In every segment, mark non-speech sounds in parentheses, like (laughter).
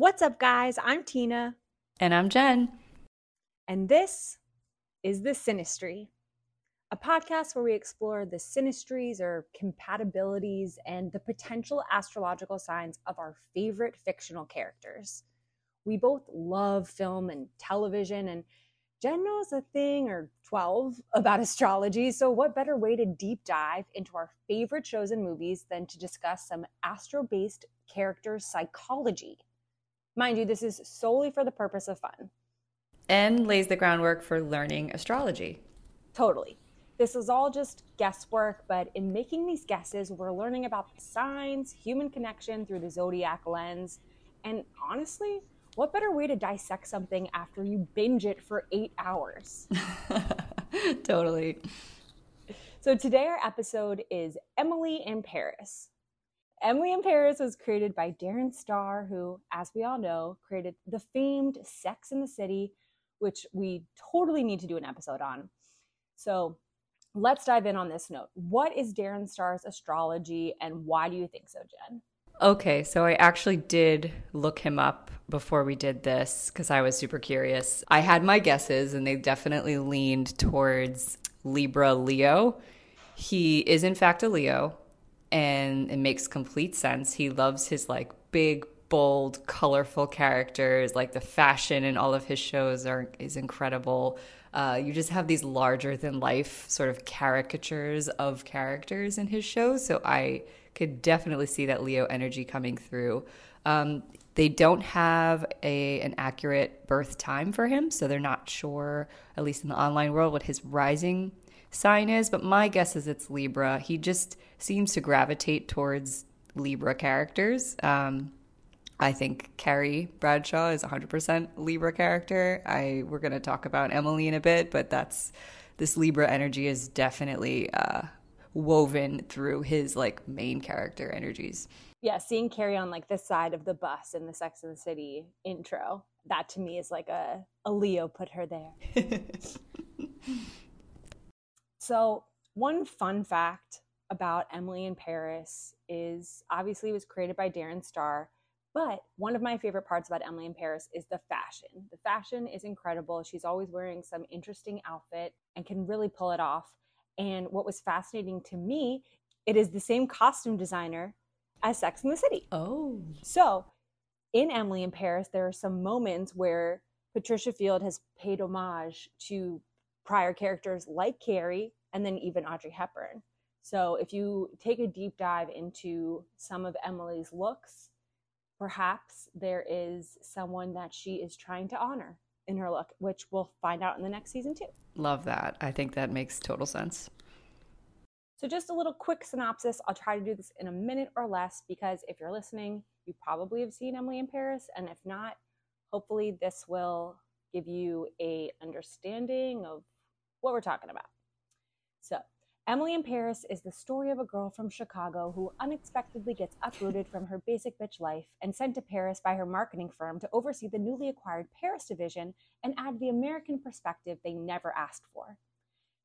What's up, guys? I'm Tina. And I'm Jen. And this is The Synastry, a podcast where we explore the synastries or compatibilities and the potential astrological signs of our favorite fictional characters. We both love film and television, and Jen knows a thing or 12 about astrology. So, what better way to deep dive into our favorite shows and movies than to discuss some astro based character psychology? Mind you, this is solely for the purpose of fun. And lays the groundwork for learning astrology. Totally. This is all just guesswork, but in making these guesses, we're learning about the signs, human connection through the zodiac lens, and honestly, what better way to dissect something after you binge it for eight hours? (laughs) totally. So, today our episode is Emily in Paris. Emily in Paris was created by Darren Star, who, as we all know, created the famed Sex in the City, which we totally need to do an episode on. So, let's dive in on this note. What is Darren Star's astrology, and why do you think so, Jen? Okay, so I actually did look him up before we did this because I was super curious. I had my guesses, and they definitely leaned towards Libra Leo. He is, in fact, a Leo, and it makes complete sense. He loves his like big, bold, colorful characters. Like the fashion in all of his shows are is incredible. Uh, you just have these larger than life sort of caricatures of characters in his shows. So I could definitely see that Leo energy coming through. Um, they don't have a an accurate birth time for him, so they're not sure, at least in the online world, what his rising sign is. But my guess is it's Libra. He just seems to gravitate towards Libra characters. Um, I think Carrie Bradshaw is 100% Libra character. I we're going to talk about Emily in a bit, but that's this Libra energy is definitely uh, woven through his like main character energies. Yeah, seeing Carrie on like this side of the bus in the Sex and the City intro, that to me is like a, a Leo put her there. (laughs) so, one fun fact about Emily in Paris is obviously it was created by Darren Star, but one of my favorite parts about Emily in Paris is the fashion. The fashion is incredible. She's always wearing some interesting outfit and can really pull it off. And what was fascinating to me, it is the same costume designer as Sex in the City. Oh. So in Emily in Paris, there are some moments where Patricia Field has paid homage to prior characters like Carrie and then even Audrey Hepburn. So if you take a deep dive into some of Emily's looks, perhaps there is someone that she is trying to honor in her look, which we'll find out in the next season too. Love that. I think that makes total sense. So, just a little quick synopsis. I'll try to do this in a minute or less because if you're listening, you probably have seen Emily in Paris, and if not, hopefully this will give you a understanding of what we're talking about. So, Emily in Paris is the story of a girl from Chicago who unexpectedly gets uprooted from her basic bitch life and sent to Paris by her marketing firm to oversee the newly acquired Paris division and add the American perspective they never asked for.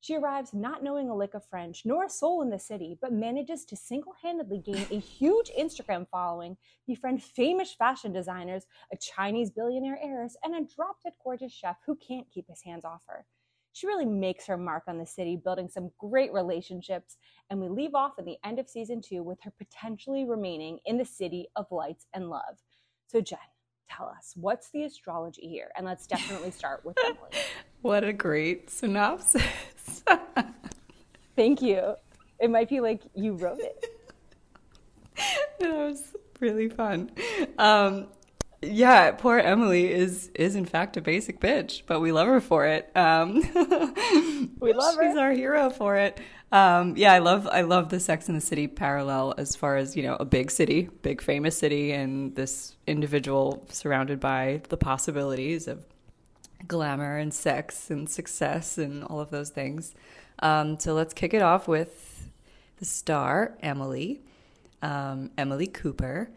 She arrives not knowing a lick of French nor a soul in the city, but manages to single handedly gain a huge Instagram following, befriend famous fashion designers, a Chinese billionaire heiress, and a drop dead gorgeous chef who can't keep his hands off her she really makes her mark on the city, building some great relationships. And we leave off in the end of season two with her potentially remaining in the city of lights and love. So, Jen, tell us what's the astrology here? And let's definitely start with (laughs) Emily. what a great synopsis. (laughs) Thank you. It might be like you wrote it. (laughs) that was really fun. Um, yeah, poor Emily is is in fact a basic bitch, but we love her for it. Um, (laughs) we love her. She's our hero for it. Um, yeah, I love I love the Sex in the City parallel as far as you know a big city, big famous city, and this individual surrounded by the possibilities of glamour and sex and success and all of those things. Um, so let's kick it off with the star Emily, um, Emily Cooper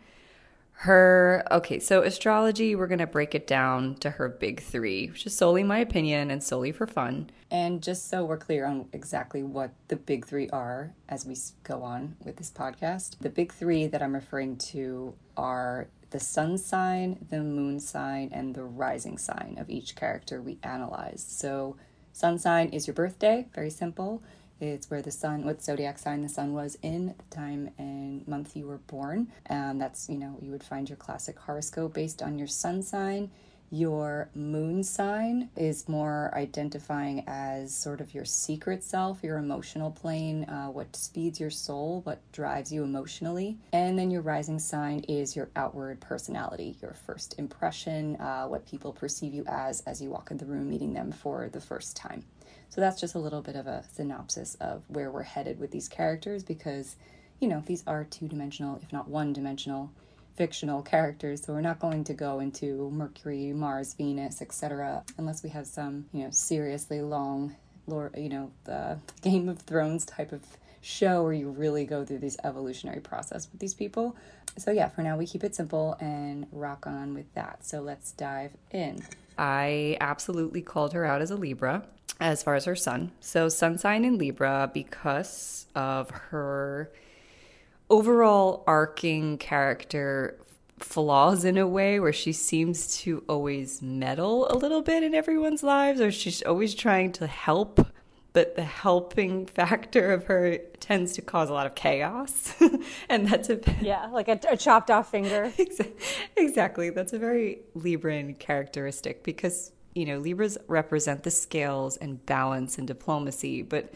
her okay so astrology we're going to break it down to her big three which is solely my opinion and solely for fun and just so we're clear on exactly what the big three are as we go on with this podcast the big three that i'm referring to are the sun sign, the moon sign, and the rising sign of each character we analyzed. So, sun sign is your birthday, very simple. It's where the sun, what zodiac sign the sun was in the time and month you were born. And that's, you know, you would find your classic horoscope based on your sun sign. Your moon sign is more identifying as sort of your secret self, your emotional plane, uh, what speeds your soul, what drives you emotionally. And then your rising sign is your outward personality, your first impression, uh, what people perceive you as as you walk in the room meeting them for the first time. So that's just a little bit of a synopsis of where we're headed with these characters because, you know, these are two dimensional, if not one dimensional fictional characters, so we're not going to go into Mercury, Mars, Venus, etc., unless we have some, you know, seriously long, lore, you know, the Game of Thrones type of show where you really go through this evolutionary process with these people. So yeah, for now we keep it simple and rock on with that. So let's dive in. I absolutely called her out as a Libra as far as her sun. So sun sign in Libra because of her overall arcing character flaws in a way where she seems to always meddle a little bit in everyone's lives or she's always trying to help but the helping (laughs) factor of her tends to cause a lot of chaos. (laughs) And that's a yeah like a, a chopped off finger. (laughs) Exactly. That's a very libran characteristic because you know libras represent the scales and balance and diplomacy but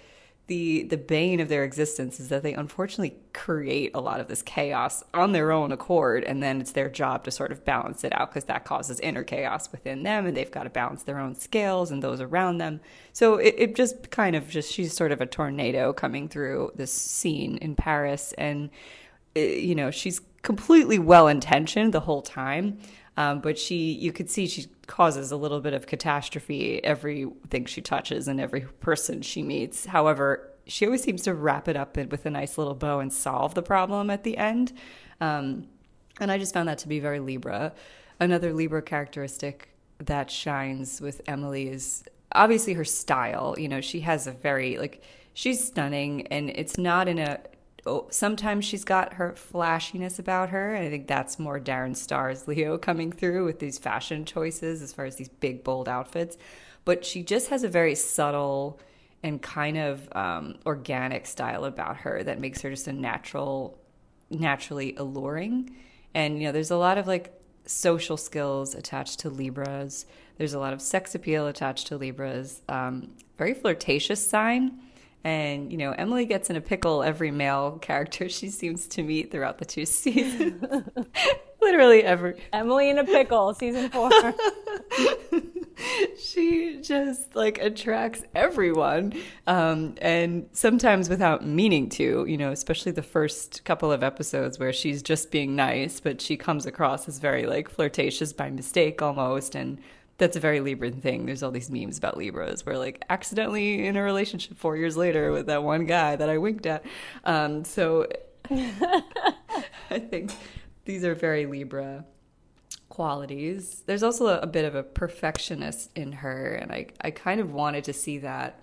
the the bane of their existence is that they unfortunately create a lot of this chaos on their own accord and then it's their job to sort of balance it out because that causes inner chaos within them and they've got to balance their own scales and those around them. So it, it just kind of just she's sort of a tornado coming through this scene in paris and it, you know she's completely well intentioned the whole time um, but she, you could see she causes a little bit of catastrophe everything she touches and every person she meets. However, she always seems to wrap it up with a nice little bow and solve the problem at the end. Um, and I just found that to be very Libra. Another Libra characteristic that shines with Emily is obviously her style. You know, she has a very, like, she's stunning and it's not in a oh, sometimes she's got her flashiness about her. And I think that's more Darren Star's Leo coming through with these fashion choices as far as these big, bold outfits. But she just has a very subtle and kind of um, organic style about her that makes her just a natural, naturally alluring. And, you know, there's a lot of like social skills attached to Libras. There's a lot of sex appeal attached to Libras. Um, very flirtatious sign and, you know, Emily gets in a pickle every male character she seems to meet throughout the two (laughs) seasons. (laughs) Literally every. Emily in a pickle, season four. (laughs) she just like attracts everyone. Um, and sometimes without meaning to, you know, especially the first couple of episodes where she's just being nice, but she comes across as very like flirtatious by mistake almost. And that's a very Libran thing. There's all these memes about Libras where like accidentally in a relationship four years later with that one guy that I winked at. Um, so (laughs) I think these are very Libra qualities. There's also a, a bit of a perfectionist in her, and I, I kind of wanted to see that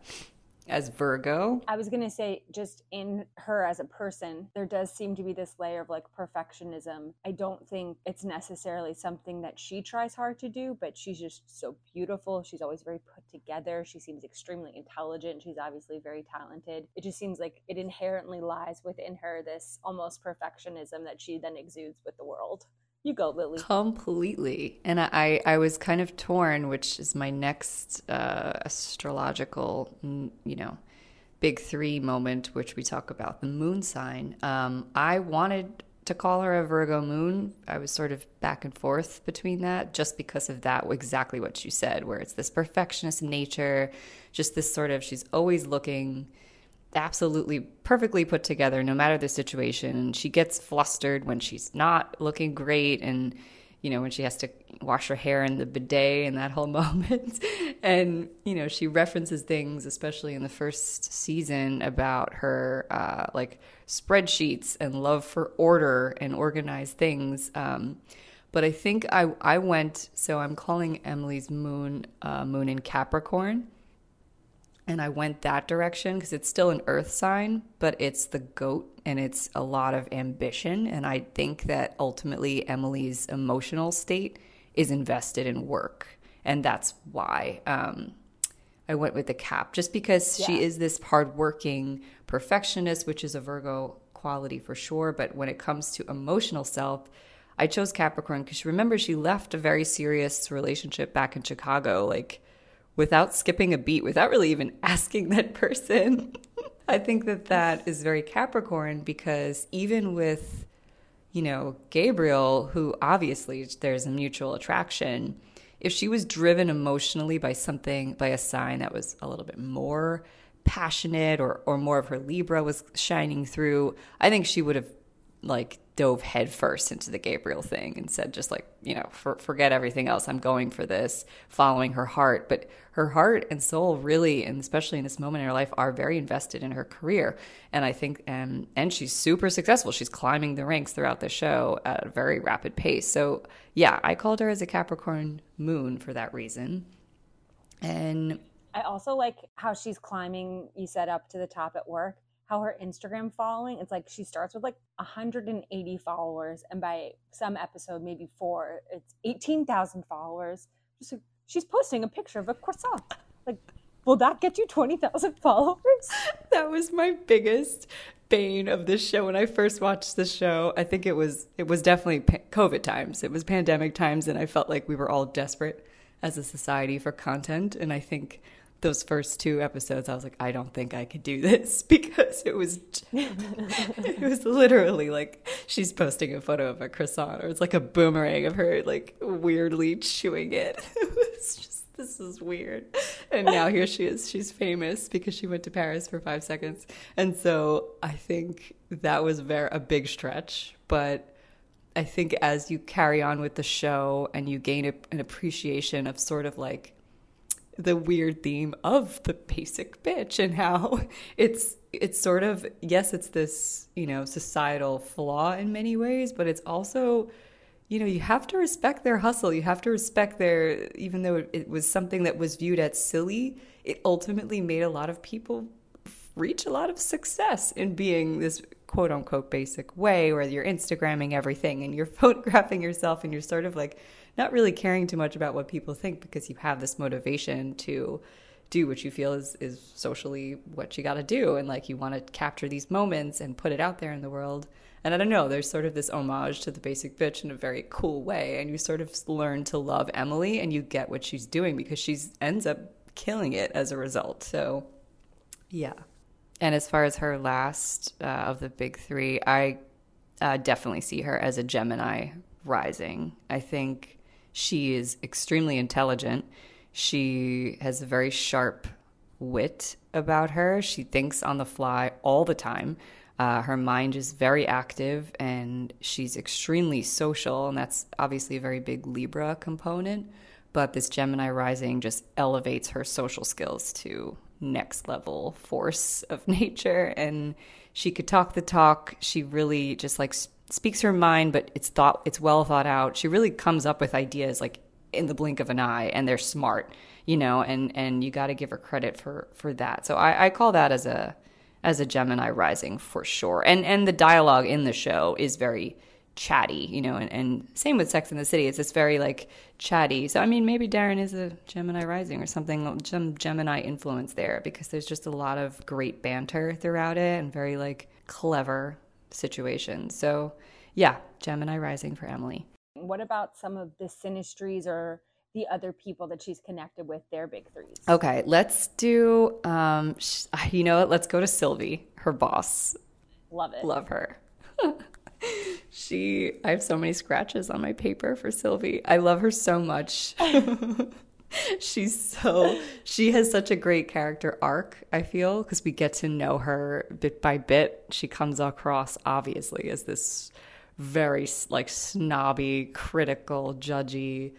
as Virgo. I was going to say, just in her as a person, there does seem to be this layer of like perfectionism. I don't think it's necessarily something that she tries hard to do, but she's just so beautiful. She's always very put together. She seems extremely intelligent. She's obviously very talented. It just seems like it inherently lies within her this almost perfectionism that she then exudes with the world. You go, Lily. Completely. And I, I was kind of torn, which is my next uh, astrological, you know, big three moment, which we talk about the moon sign. Um, I wanted to call her a Virgo moon. I was sort of back and forth between that just because of that, exactly what you said, where it's this perfectionist nature, just this sort of, she's always looking absolutely perfectly put together no matter the situation. She gets flustered when she's not looking great and you know when she has to wash her hair in the bidet and that whole (laughs) moment. And you know she references things especially in the first season about her uh, like spreadsheets and love for order and organized things. Um, but I think I I went so I'm calling Emily's moon uh, moon in Capricorn and I went that direction because it's still an earth sign, but it's the goat and it's a lot of ambition. And I think that ultimately Emily's emotional state is invested in work. And that's why um, I went with the cap, just because yeah. she is this hardworking perfectionist, which is a Virgo quality for sure. But when it comes to emotional self, I chose Capricorn because remember, she left a very serious relationship back in Chicago. Like, without skipping a beat, without really even (laughs) asking that person. (laughs) I think that that is very Capricorn because even with, you know, Gabriel, who obviously there's a mutual attraction, if she was driven emotionally by something, by a sign that was a little bit more passionate or, or more of her Libra was shining through, I think she would have like dove headfirst into the Gabriel thing and said, just like, you know, for, forget everything else. I'm going for this, following her heart. But her heart and soul really, and especially in this moment in her life, are very invested in her career. And I think, and, and she's super successful. She's climbing the ranks throughout the show at a very rapid pace. So, yeah, I called her as a Capricorn moon for that reason. And I also like how she's climbing, you said, up to the top at work how her Instagram following, it's like she starts with like 180 followers, and by some episode, maybe four, it's 18,000 followers. She's posting a picture of a croissant. Like, will that get you 20,000 (laughs) followers? That was my biggest bane of this show when I first watched the show. I think it was it was definitely COVID times. It was pandemic times, and I felt like we were all desperate as a society for content. And I think those first two episodes, I was like, I don't think I could do (laughs) this (laughs) because it was, it was literally like she's posting a photo of a croissant, or it's like a boomerang of her like weirdly chewing it. (laughs) it was just this is weird. And now here she is. She's famous because she went to Paris for five seconds, and so I think that was very a big stretch, but. I think as you carry on with the show and you gain a, an appreciation of sort of like the weird theme of the basic bitch and how (laughs) it's it's sort of yes it's this you know societal flaw in many ways but it's also you know you have to respect their hustle. You have to respect their even though it was something that was viewed as silly it ultimately made a lot of people reach a lot of success in being this quote unquote basic way where you're instagramming everything and you're (laughs) photographing yourself and you're sort of like not really caring too much about what people think because you have this motivation to do what you feel is is socially what you got to do. And like you want to capture these moments and put it out there in the world. And i don't know there's sort of this homage to the basic bitch in a very cool way. And you sort of learn to love emily and you get what she's doing because she ends up killing it as a result. So yeah. And as far as her last uh, of the big three i uh, definitely see her as a gemini rising. I think she is extremely intelligent. She has a very sharp wit about her. She thinks on the fly all the time. Uh, her mind is very active and she's extremely social, and that's obviously a very big Libra component. But this Gemini rising just elevates her social skills to next level force of (laughs) nature. And she could talk the talk. She really just like speaks her mind, but it's thought it's well thought out. She really comes up with ideas like in the blink of an eye, and they're smart, you know. And and you got to give her credit for for that. So I, I call that as a as a Gemini rising for sure. And and the dialogue in the show is very chatty, you know, and, and same with Sex in the City. It's just very like chatty. So I mean, maybe Darren is a Gemini rising or something, some Gemini influence there because there's just a lot of great banter throughout it and very like clever situation. So, yeah, Gemini rising for Emily. What about some of the synastries or the other people that she's connected with, their big threes? Okay, let's do, um, (laughs) you know what? Let's go to Sylvie, her boss. Love it. Love her. (laughs) she, I have so many scratches on my paper for Sylvie. I love her so much. (laughs) (laughs) she's so she has such a great character arc i feel because we get to know her bit by bit. She comes across obviously as this very like snobby critical judgy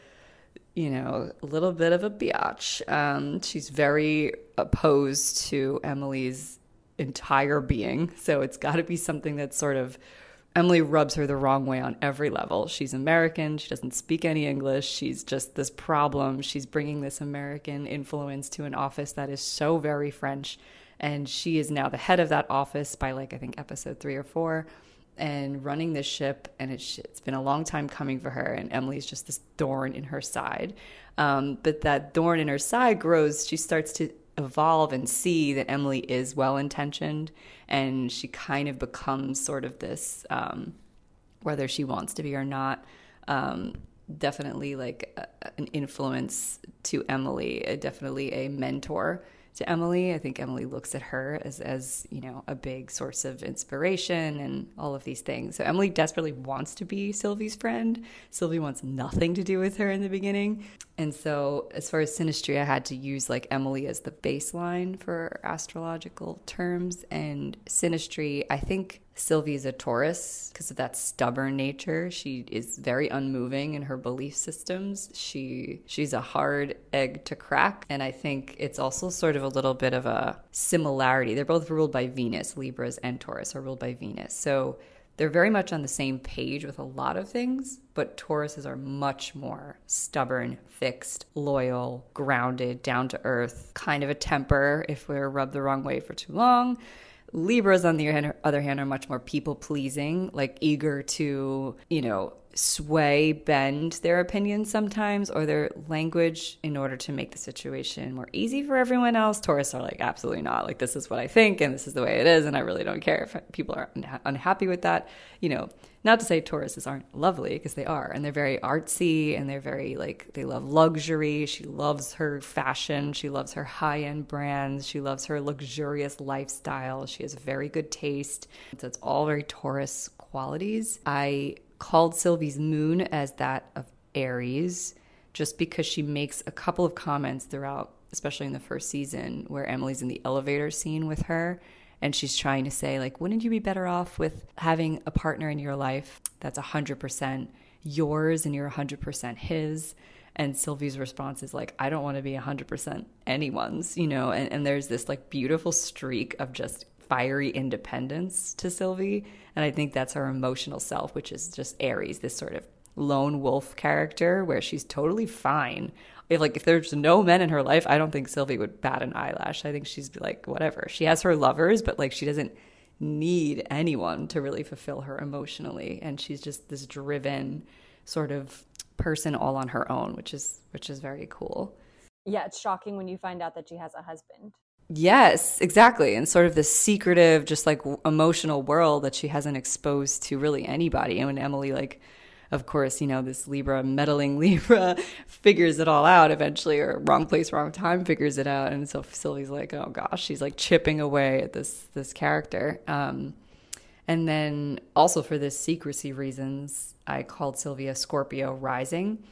you know a little bit of a biatch. Um, she's very opposed to emily's entire being. So it's got to be something that's sort of Emily rubs her the wrong way on every level. She's American. She doesn't speak any English. She's just this problem. She's bringing this American influence to an office that is so very French. And she is now the head of that office by, like, I think episode three or four and running this ship. And it's, it's been a long time coming for her. And Emily's just this thorn in her side. Um, but that thorn in her side grows. She starts to evolve and see that Emily is well intentioned and she kind of becomes sort of this, um, whether she wants to be or not, um, definitely like a, an influence to Emily, definitely a mentor to Emily. I think Emily looks at her as, as you know, a big source of inspiration and all of these things. So Emily desperately wants to be Sylvie's friend. Sylvie wants nothing to do with her in the beginning. And so, as far as synastry, I had to use like Emily as the baseline for astrological terms. And synastry, I think Sylvie is a Taurus because of that stubborn nature. She is very unmoving in her belief systems. She she's a hard egg to crack, and I think it's also sort of a little bit of a similarity. They're both ruled by Venus. Libras and Taurus are ruled by Venus. So they're very much on the same page with a lot of things, but Tauruses are much more stubborn, fixed, loyal, grounded, down to earth, kind of a temper if we're rubbed the wrong way for too long. Libras, on the other hand, are much more people pleasing, like eager to, you know, sway, bend their opinions sometimes or their language in order to make the situation more easy for everyone else. Taurus are like, absolutely not. Like, this is what I think and this is the way it is. And I really don't care if people are unhappy with that. You know, not to say Tauruses aren't lovely because they are. And they're very artsy and they're very like, they love luxury. She loves her fashion. She loves her high end brands. She loves her luxurious lifestyle. She has very good taste. So it's all very Taurus qualities. I called Sylvie's moon as that of Aries just because she makes a couple of comments throughout, especially in the first season, where Emily's in the elevator scene with her. And she's trying to say, like, wouldn't you be better off with having a partner in your life that's 100% yours and you're 100% his? And Sylvie's response is like, I don't want to be 100% anyone's, you know? And, and there's this like beautiful streak of just fiery independence to Sylvie. And I think that's her emotional self, which is just Aries, this sort of lone wolf character where she's totally fine. If like if there's no men in her life, I don't think Sylvie would bat an eyelash. I think she's like whatever. She has her lovers, but like she doesn't need anyone to really fulfill her emotionally. And she's just this driven sort of person all on her own, which is which is very cool. Yeah, it's shocking when you find out that she has a husband. Yes, exactly. And sort of this secretive, just like emotional world that she hasn't exposed to really anybody. And when Emily, like, of course, you know, this Libra, meddling (laughs) Libra, figures it all out eventually, or wrong place, wrong time figures it out. And so Sylvie's like, oh gosh, she's like chipping away at this this character. Um, and then also for this secrecy reasons, I called Sylvie a Scorpio Rising.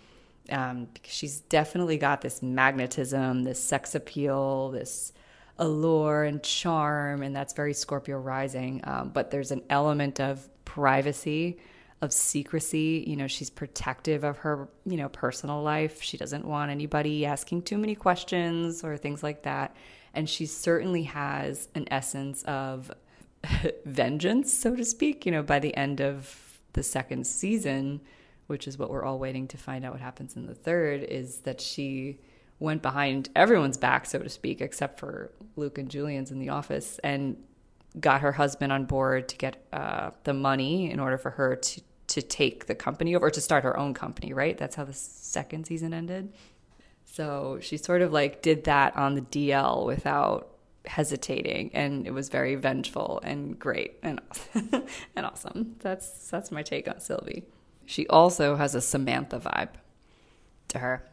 Um, because she's definitely got this magnetism, this sex appeal, this allure and charm, and that's very Scorpio rising. Um, but there's an element of privacy, of secrecy. You know, she's protective of her, you know, personal life. She doesn't want anybody asking too many questions or things like that. And she certainly has an essence of (laughs) vengeance, so to speak. You know, by the end of the second season, which is what we're all waiting to find out what happens in the third, is that she went behind everyone's back, so to speak, except for Luc and Julien's in the office, and got her husband on board to get uh, the money in order for her to to take the company over to start her own company. Right? That's how the second season ended. So she sort of like did that on the DL without hesitating, and it was very vengeful and great and (laughs) and awesome. That's that's my take on Sylvie. She also has a Samantha vibe to her.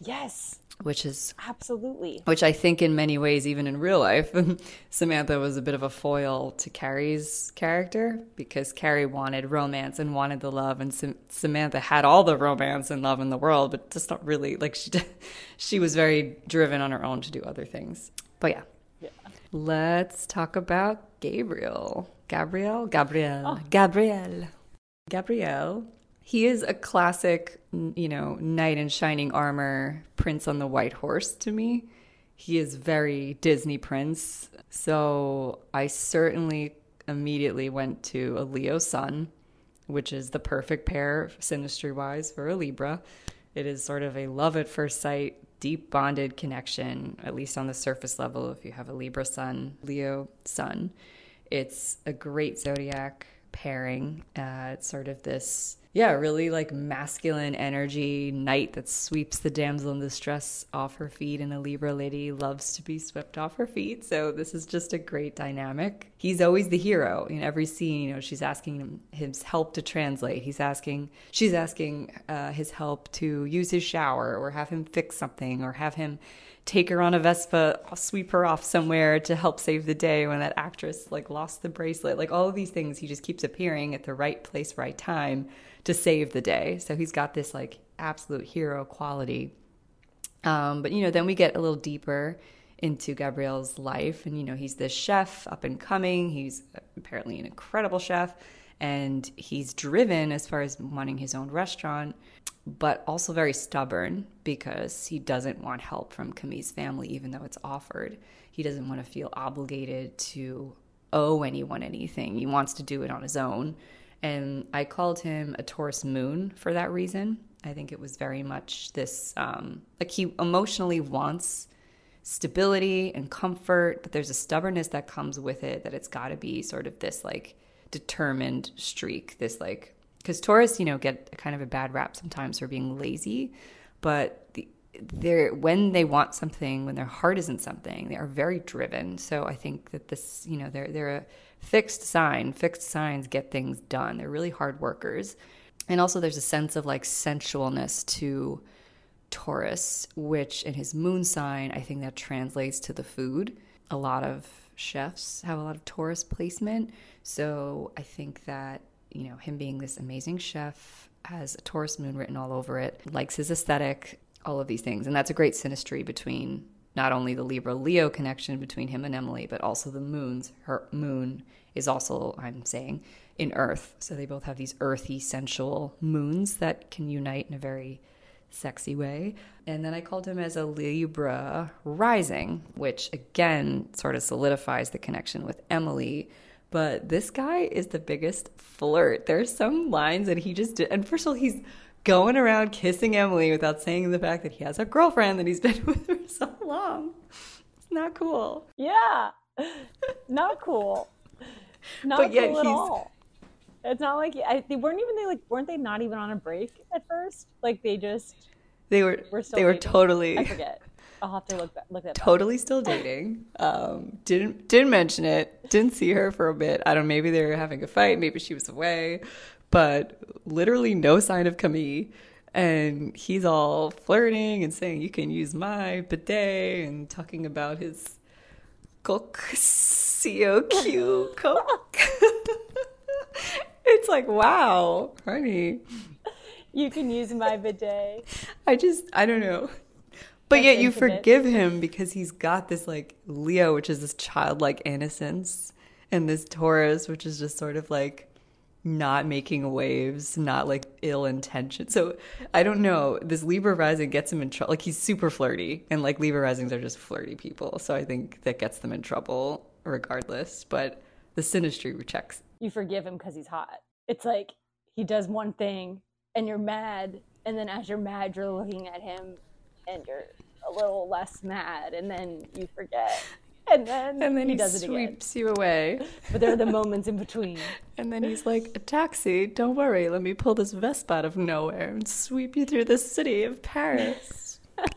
Yes which is absolutely which I think in many ways, even in real life, (laughs) Samantha was a bit of a foil to Carrie's character because Carrie wanted romance and wanted the love, and Sam- Samantha had all the romance and love in the world, but just not really like she (laughs) she was very driven on her own to do other things. But yeah, yeah. Let's talk about Gabriel. Gabriel, Gabriel, oh. Gabriel, Gabriel he is a classic, you know, knight in shining armor, prince on the white horse to me. He is very Disney prince. So I certainly immediately went to a Leo sun which is the perfect pair synastry wise for a Libra. It is sort of a love at first sight, deep bonded connection, at least on the surface level, if you have a Libra sun, Leo sun. It's a great zodiac pairing. Uh, it's sort of this yeah, really like masculine energy, knight that sweeps the damsel in distress off her feet, and a Libra lady loves to be swept off her feet. So this is just a great dynamic. He's always the hero in every scene. You know, she's asking him his help to translate. He's asking, she's asking uh, his help to use his shower or have him fix something or have him take her on a Vespa, sweep her off somewhere to help save the day when that actress like lost the bracelet. Like all of these things, he just keeps appearing at the right place, right time to save the day. So he's got this like absolute hero quality. Um, but you know, then we get a little deeper into Gabriel's life, and you know, he's this chef up and coming. He's apparently an incredible chef, and he's driven as far as wanting his own restaurant, but also very stubborn because he doesn't want help from Camille's family, even though it's offered. He doesn't want to feel obligated to owe anyone anything. He wants to do it on his own. And I called him a Taurus moon for that reason. I think it was very much this um, like he emotionally wants stability and comfort, but there's a stubbornness that comes with it that it's got to be sort of this like determined streak, this like because Taurus, you know, get kind of a bad rap sometimes for being lazy, but the, they're when they want something, when their heart isn't something, they are very driven. So I think that this, you know, they're they're a fixed sign. Fixed signs get things done. They're really hard workers. And also, there's a sense of like sensualness to Taurus, which in his moon sign, I think that translates to the food. A lot of chefs have a lot of Taurus placement. So I think that, you know, him being this amazing chef has a Taurus moon written all over it, likes his aesthetic, all of these things. And that's a great synastry between not only the Libra Leo connection between him and Emily, but also the moons. Her moon is also, I'm saying, in Earth. So they both have these earthy, sensual moons that can unite in a very sexy way. And then I called him as a Libra rising, which again sort of solidifies the connection with Emily. But this guy is the biggest flirt. There's some lines that he just did. And first of all, he's going around kissing Emily without saying the fact that he has a girlfriend that he's (laughs) been with for so long. It's not cool. Yeah. Not cool. Not but yet cool at all. It's not like I, they weren't even they like weren't they not even on a break at first? Like they just they were, were they were totally I forget. I'll have to look that, look that totally still dating. Um, didn't didn't mention it. Didn't see her for a bit. I don't. know, Maybe they were having a fight. Maybe she was away but literally no sign of Camille. And he's all flirting and saying, You can use my bidet, and talking about his cook, COQ cook. It's like, wow, honey. You can use my bidet. I just, I don't know. But That's yet you intimate. forgive him because he's got this like Leo, which is this childlike innocence, and this Taurus, which is just sort of like not making waves, not like ill intention. So I don't know. This Libra rising gets him in trouble. Like he's super flirty, and like Libra risings are just flirty people. So I think that gets them in trouble regardless. But the synastry checks. You forgive him because he's hot. It's like he does one thing, and you're mad, and then as you're mad, you're looking at him, and you're a little less mad, and then you forget and then and then he, he does it sweeps you away. But there are the moments in between. (laughs) And then he's like, "A taxi! Don't worry, let me pull this Vespa out of nowhere and sweep you through the city of Paris." (laughs)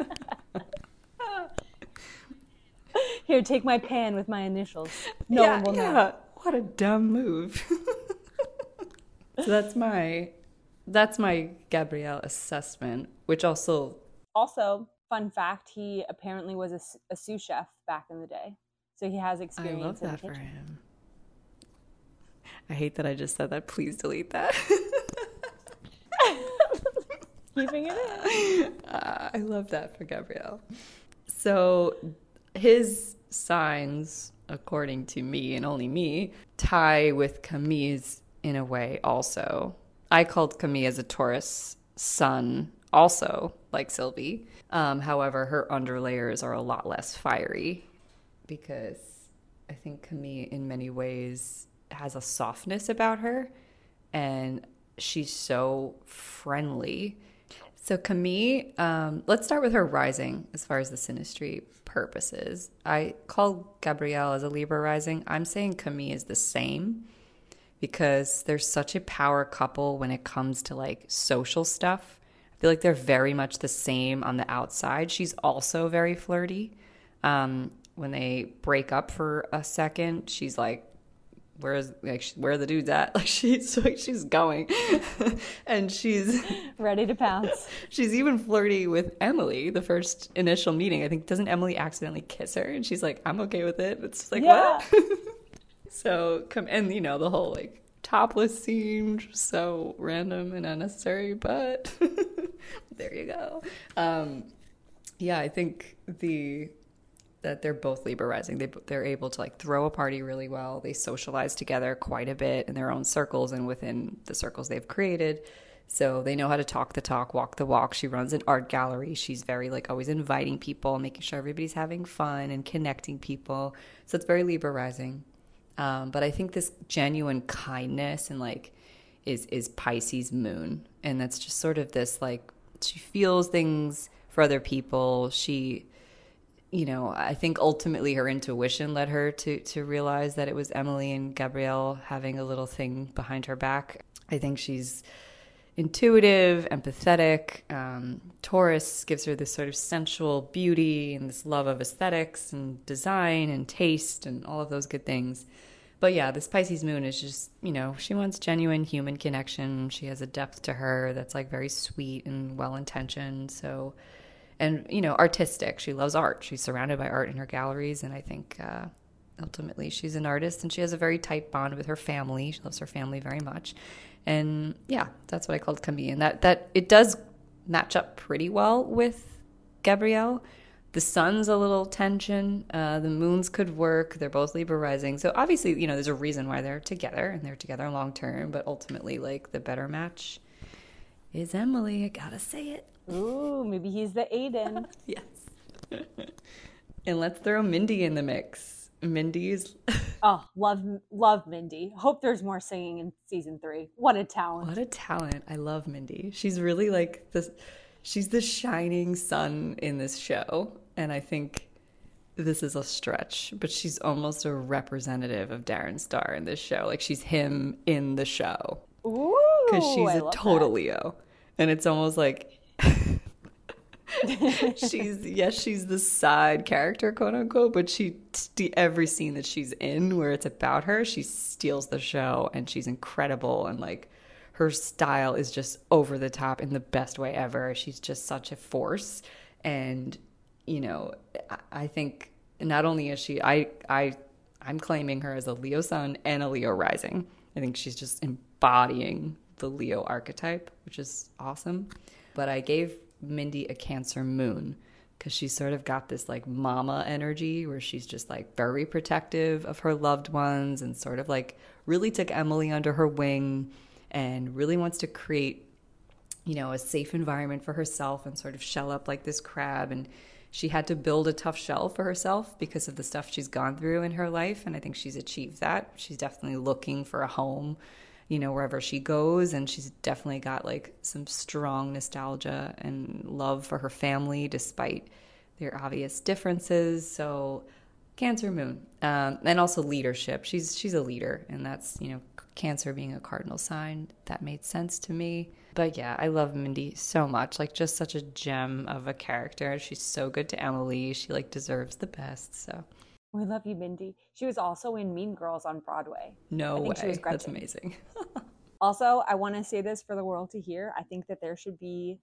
Here, take my pan with my initials. No yeah, one will yeah. know. What a dumb move. (laughs) so that's my that's my Gabriel assessment, which also also fun fact he apparently was a, a sous chef back in the day. So he has experience i love that for him. I hate that i just said that. Please delete that. (laughs) Keeping it in. Uh, i love that for gabriel. So his signs according to me and only me tie with camille's in a way also i called camille as a taurus sun also like Sylvie. Um, however, her underlayers are a lot less fiery because I think Camille, in many ways, has a softness about her. And she's so friendly. So Camille, um, let's start with her rising as far as the synastry purposes. I call Gabriel as a Libra rising. I'm saying Camille is the same because they're such a power couple when it comes to like social stuff. I feel like they're very much the same on the outside. She's also very flirty. Um, when they break up for a second, she's like, "Where's like where are the dudes at?" (laughs) Like she's like she's going, (laughs) and she's (laughs) ready to pounce. she's even flirty with Emily. The first initial meeting, I think, doesn't Emily accidentally kiss her, and she's like, "I'm okay with it." It's like yeah. what? So come and you know the whole like topless scene so random and unnecessary, but (laughs) there you go. Um, yeah, I think the that they're both Libra rising. They they're able to like throw a party really well. They socialize together quite a bit in their own circles and within the circles they've created. So they know how to talk the talk, walk the walk. She runs an art gallery. She's very like always inviting people, making sure everybody's having fun and connecting people. So it's very Libra rising. Um, but I think this genuine kindness and like is is Pisces moon, and that's just sort of this like she feels things for other people. She, you know, I think ultimately her intuition led her to to realize that it was Emily and Gabriel having a little thing behind her back. I think she's intuitive, empathetic. Um, Taurus gives her this sort of sensual beauty and this love of aesthetics and design and taste and all of those good things. But yeah, this Pisces moon is just, you know, she wants genuine human connection. She has a depth to her that's like very sweet and well intentioned. So, and, you know, artistic. She loves art. She's surrounded by art in her galleries. And I think uh, ultimately she's an artist and she has a very tight bond with her family. She loves her family very much. And yeah, that's what I called Camille. And that, that it does match up pretty well with Gabriel the sun's a little tension. Uh, the moons could work. They're both Libra rising. So obviously, you know, there's a reason why they're together and they're together long term. But ultimately, like the better match is Emily. I gotta say it. Ooh, maybe he's the Aidan. (laughs) yes. and let's throw Mindy in the mix. Mindy's. (laughs) oh, love, love Mindy. Hope there's more singing in season three. What a talent! What a talent! I love Mindy. She's really like this she's the shining sun in this show. And I think this is a stretch, but she's almost a representative of Darren Star in this show. Like she's him in the show. Ooh. Because she's a total that. Leo. And it's almost like (laughs) she's yes, she's the side character, quote unquote, but she every scene that she's in where it's about her, she steals the show and she's incredible and like her style is just over the top in the best way ever. She's just such a force. And, you know, I think not only is she, I, I, I'm claiming her as a Leo sun and a Leo rising. I think she's just embodying the Leo archetype, which is awesome. But I gave Mindy a Cancer moon because she's sort of got this like mama energy where she's just like very protective of her loved ones and sort of like really took Emily under her wing and really wants to create you know a safe environment for herself and sort of shell up like this crab and she had to build a tough shell for herself because of the stuff she's gone through in her life and i think she's achieved that. She's definitely looking for a home you know wherever she goes and she's definitely got like some strong nostalgia and love for her family despite their obvious differences. So cancer moon um, and also leadership. She's she's a leader and that's you know Cancer being a cardinal sign, that made sense to me. But yeah, I love Mindy so much. Like just such a gem of a character. She's so good to Emily. She like deserves the best. So we love you, Mindy. She was also in Mean Girls on Broadway. No way. That's amazing. (laughs) also, I want to say this for the world to hear. I think that there should be,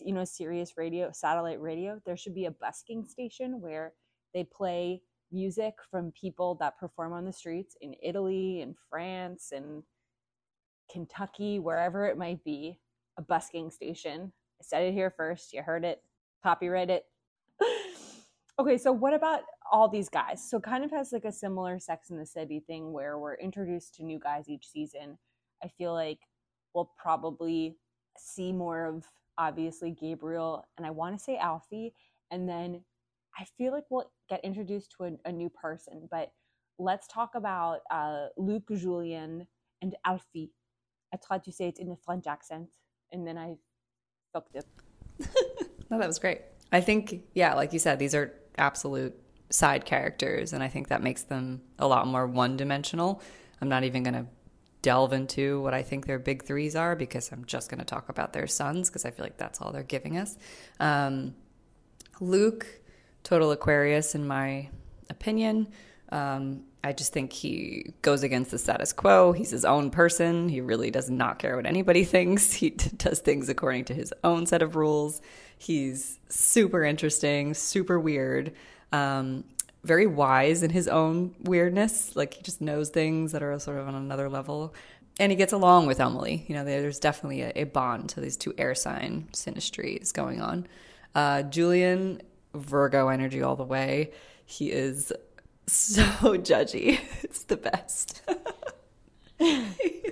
you know, Sirius radio, satellite radio. There should be a busking station where they play music from people that perform on the streets in Italy and France and Kentucky, wherever it might be, a busking station. I said it here first. You heard it. Copyright it. (sighs) okay, so what about all these guys? So kind of has like a similar Sex in the City thing where we're introduced to new guys each season. I feel like we'll probably see more of obviously Gabriel and I want to say Alfie and then I feel like we'll get introduced to a, a new person. But let's talk about uh, Luc, Julien and Alfie. I tried to say it in a French accent, and then I fucked it. (laughs) no, that was great. I think, yeah, like you said, these are absolute side characters, and I think that makes them a lot more one dimensional. I'm not even going to delve into what I think their big threes are because I'm just going to talk about their sons because I feel like that's all they're giving us. Um, Luc, total Aquarius, in my opinion. Um, I just think he goes against the status quo. He's his own person. He really does not care what anybody (laughs) thinks. He does things according to his own set of rules. He's super interesting, super weird, um, very wise in his own weirdness. Like he just knows things that are sort of on another level. And he gets along with Emily. You know, there's definitely a, a bond to these two air sign synastries going on. Uh, Julien, Virgo energy all the way. He is so (laughs) judgy. It's the best. (laughs) he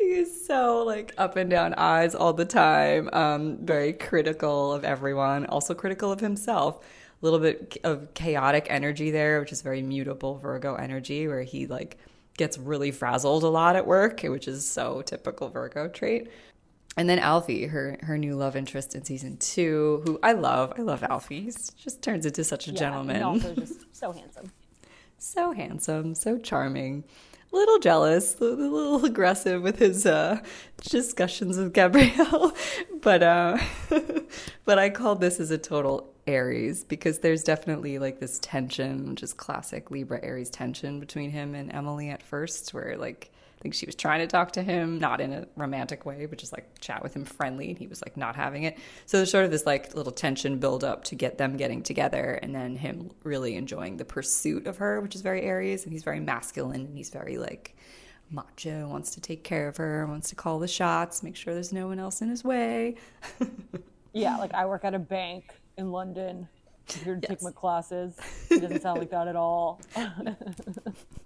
is so like up and down eyes all the time. Um, very critical of everyone, also critical of himself. A little bit of chaotic energy there, which is very mutable Virgo energy, where he like gets really frazzled a lot at work, which is so typical Virgo trait. And then Alfie, her her new love interest in season two, who I love. I love Alfie. He just turns into such a yeah, gentleman. And also (laughs) just so handsome so handsome, so charming. A little jealous, a little (laughs) aggressive with his uh, discussions with Gabriel, (laughs) but uh, (laughs) but I call this as a total Aries because there's definitely like this tension, just classic Libra Aries tension between him and Emily at first, where like think she was trying to talk to him, not in a romantic way, but just like chat with him friendly. And he was like not having it. So there's sort of this like little tension build up to get them getting together and then him really enjoying the pursuit of her, which is very Aries. And he's very masculine and he's very like macho, wants to take care of her, wants to call the shots, make sure there's no one else in his way. (laughs) yeah, like I work at a bank in London. I'm here to yes. take my classes. It doesn't sound like that at all. (laughs)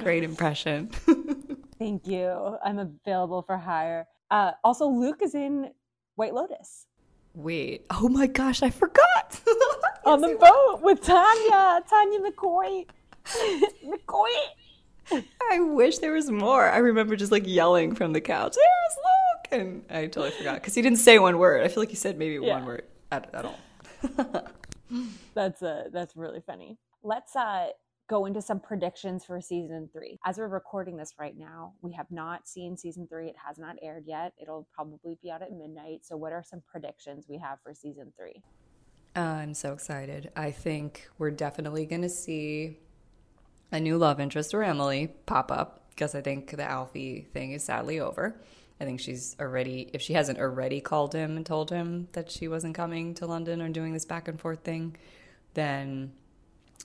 Great impression. (laughs) Thank you. I'm available for hire. Uh, also, Luc is in White Lotus. Wait. Oh my gosh, I forgot. (laughs) On the boat with Tanya, Tanya McQuoid. (laughs) McQuoid. I wish there was more. I remember just like yelling from the couch, there's Luc! And I totally forgot because he didn't say one word. I feel like he said maybe yeah. one word at, at all. that's uh, that's really funny. Let's uh, go into some predictions for season three. As we're recording this right now, we have not seen season three. It has not aired yet. It'll probably be out at midnight. So, what are some predictions we have for season three? Uh, I'm so excited. I think we're definitely going to see a new love interest or Emily pop up because I think the Alfie thing is sadly over. I think she's already, if she hasn't already called him and told him that she wasn't coming to London or doing this back and forth thing, then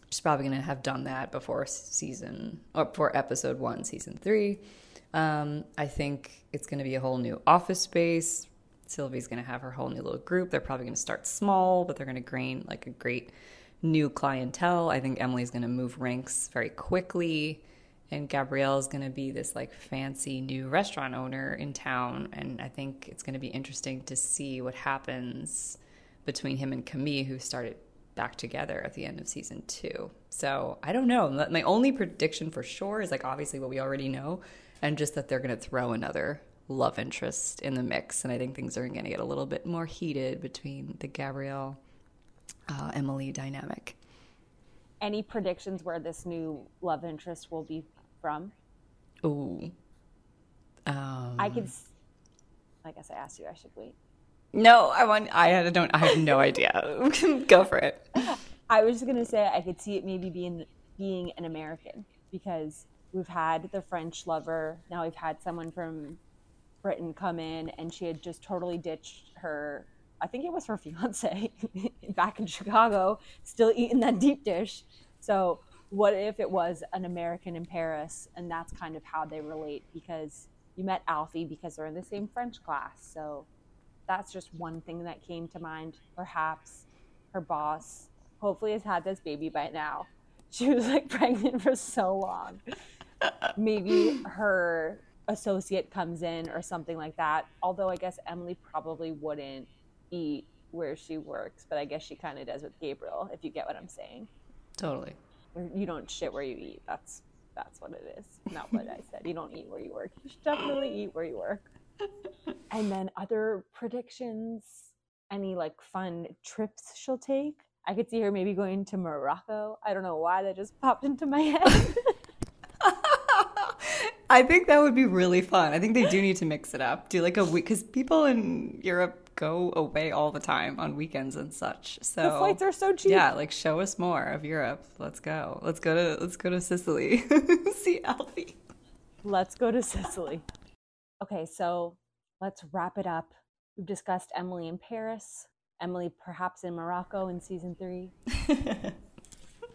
she's probably going to have done that before season or before episode one, season three. Um, I think it's going to be a whole new office space. Sylvie's going to have her whole new little group. They're probably going to start small, but they're going to gain like a great new clientele. I think Emily's going to move ranks very quickly. And Gabriel is going to be this like fancy new restaurant owner in town. And I think it's going to be interesting to see what happens between him and Camille, who started back together at the end of season two. So I don't know. My only prediction for sure is like obviously what we already know, and just that they're going to throw another love interest in the mix. And I think things are going to get a little bit more heated between the Gabriel uh, Emily dynamic. Any predictions where this new love interest will be from? Ooh. Um, I could. I guess I asked you. I should wait. No, I want. I don't. I have no idea. (laughs) Go for it. I was just gonna say I could see it maybe being being an American because we've had the French lover. Now we've had someone from Britain come in, and she had just totally ditched her. I think it was her (laughs) fiance (laughs) back in Chicago, still eating that deep dish. So what if it was an American in Paris, and that's kind of how they relate because you met Alfie because they're in the same French class. So that's just one thing that came to mind. Perhaps her boss hopefully has had this baby by now. (laughs) She was like pregnant for so long. Maybe her associate comes in or something like that. Although I guess Emily probably wouldn't eat where she works, but I guess she kind of does with Gabriel, if you get what I'm saying. Totally. You don't shit where you eat. That's That's what it is. Not what I said. You don't eat where you work. You should definitely eat where you work. And then other predictions, any like fun trips she'll take. I could see her maybe going to Morocco. I don't know why that just popped into my head. (laughs) I think that would be really fun. I think they do need to mix it up. Do like a week because people in Europe go away all the time on weekends and such. So the flights are so cheap. Yeah, like show us more of Europe. Let's go. Let's go to let's go to Sicily. (laughs) See Alfie. Let's go to Sicily. Okay, so let's wrap it up. We've discussed Emily in Paris, Emily perhaps in Morocco in season three. (laughs)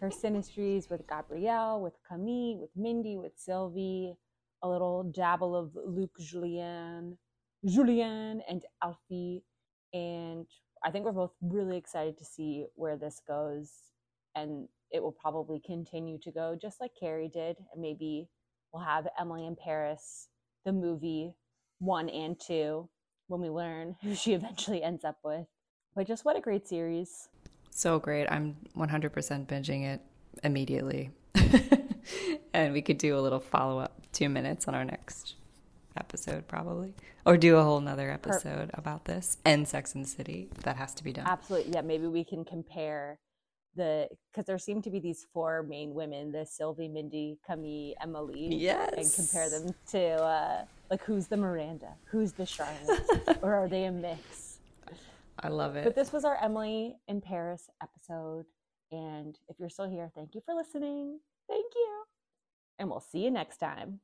Her synastries with Gabriel, with Camille, with Mindy, with Sylvie, a little dabble of Luc Julien, Julien and Alfie. And I think we're both really excited to see where this goes. And it will probably continue to go just like Carrie did. And maybe we'll have Emily in Paris, the movie one and two, when we learn (laughs) who she eventually ends up with. But just what a great series. So great. I'm 100% binging it immediately. (laughs) and we could do a little follow up two minutes on our next episode, probably, or do a whole nother episode about this and Sex and the City. That has to be done. Absolutely. Yeah. Maybe we can compare the because there seem to be these four main women the sylvie mindy camille emily yes and compare them to uh like who's the miranda? Who's the charlotte? (laughs) Or are they a mix? I love it. But this was our emily in paris episode and if you're still here thank you for listening. Thank you. And we'll see you next time.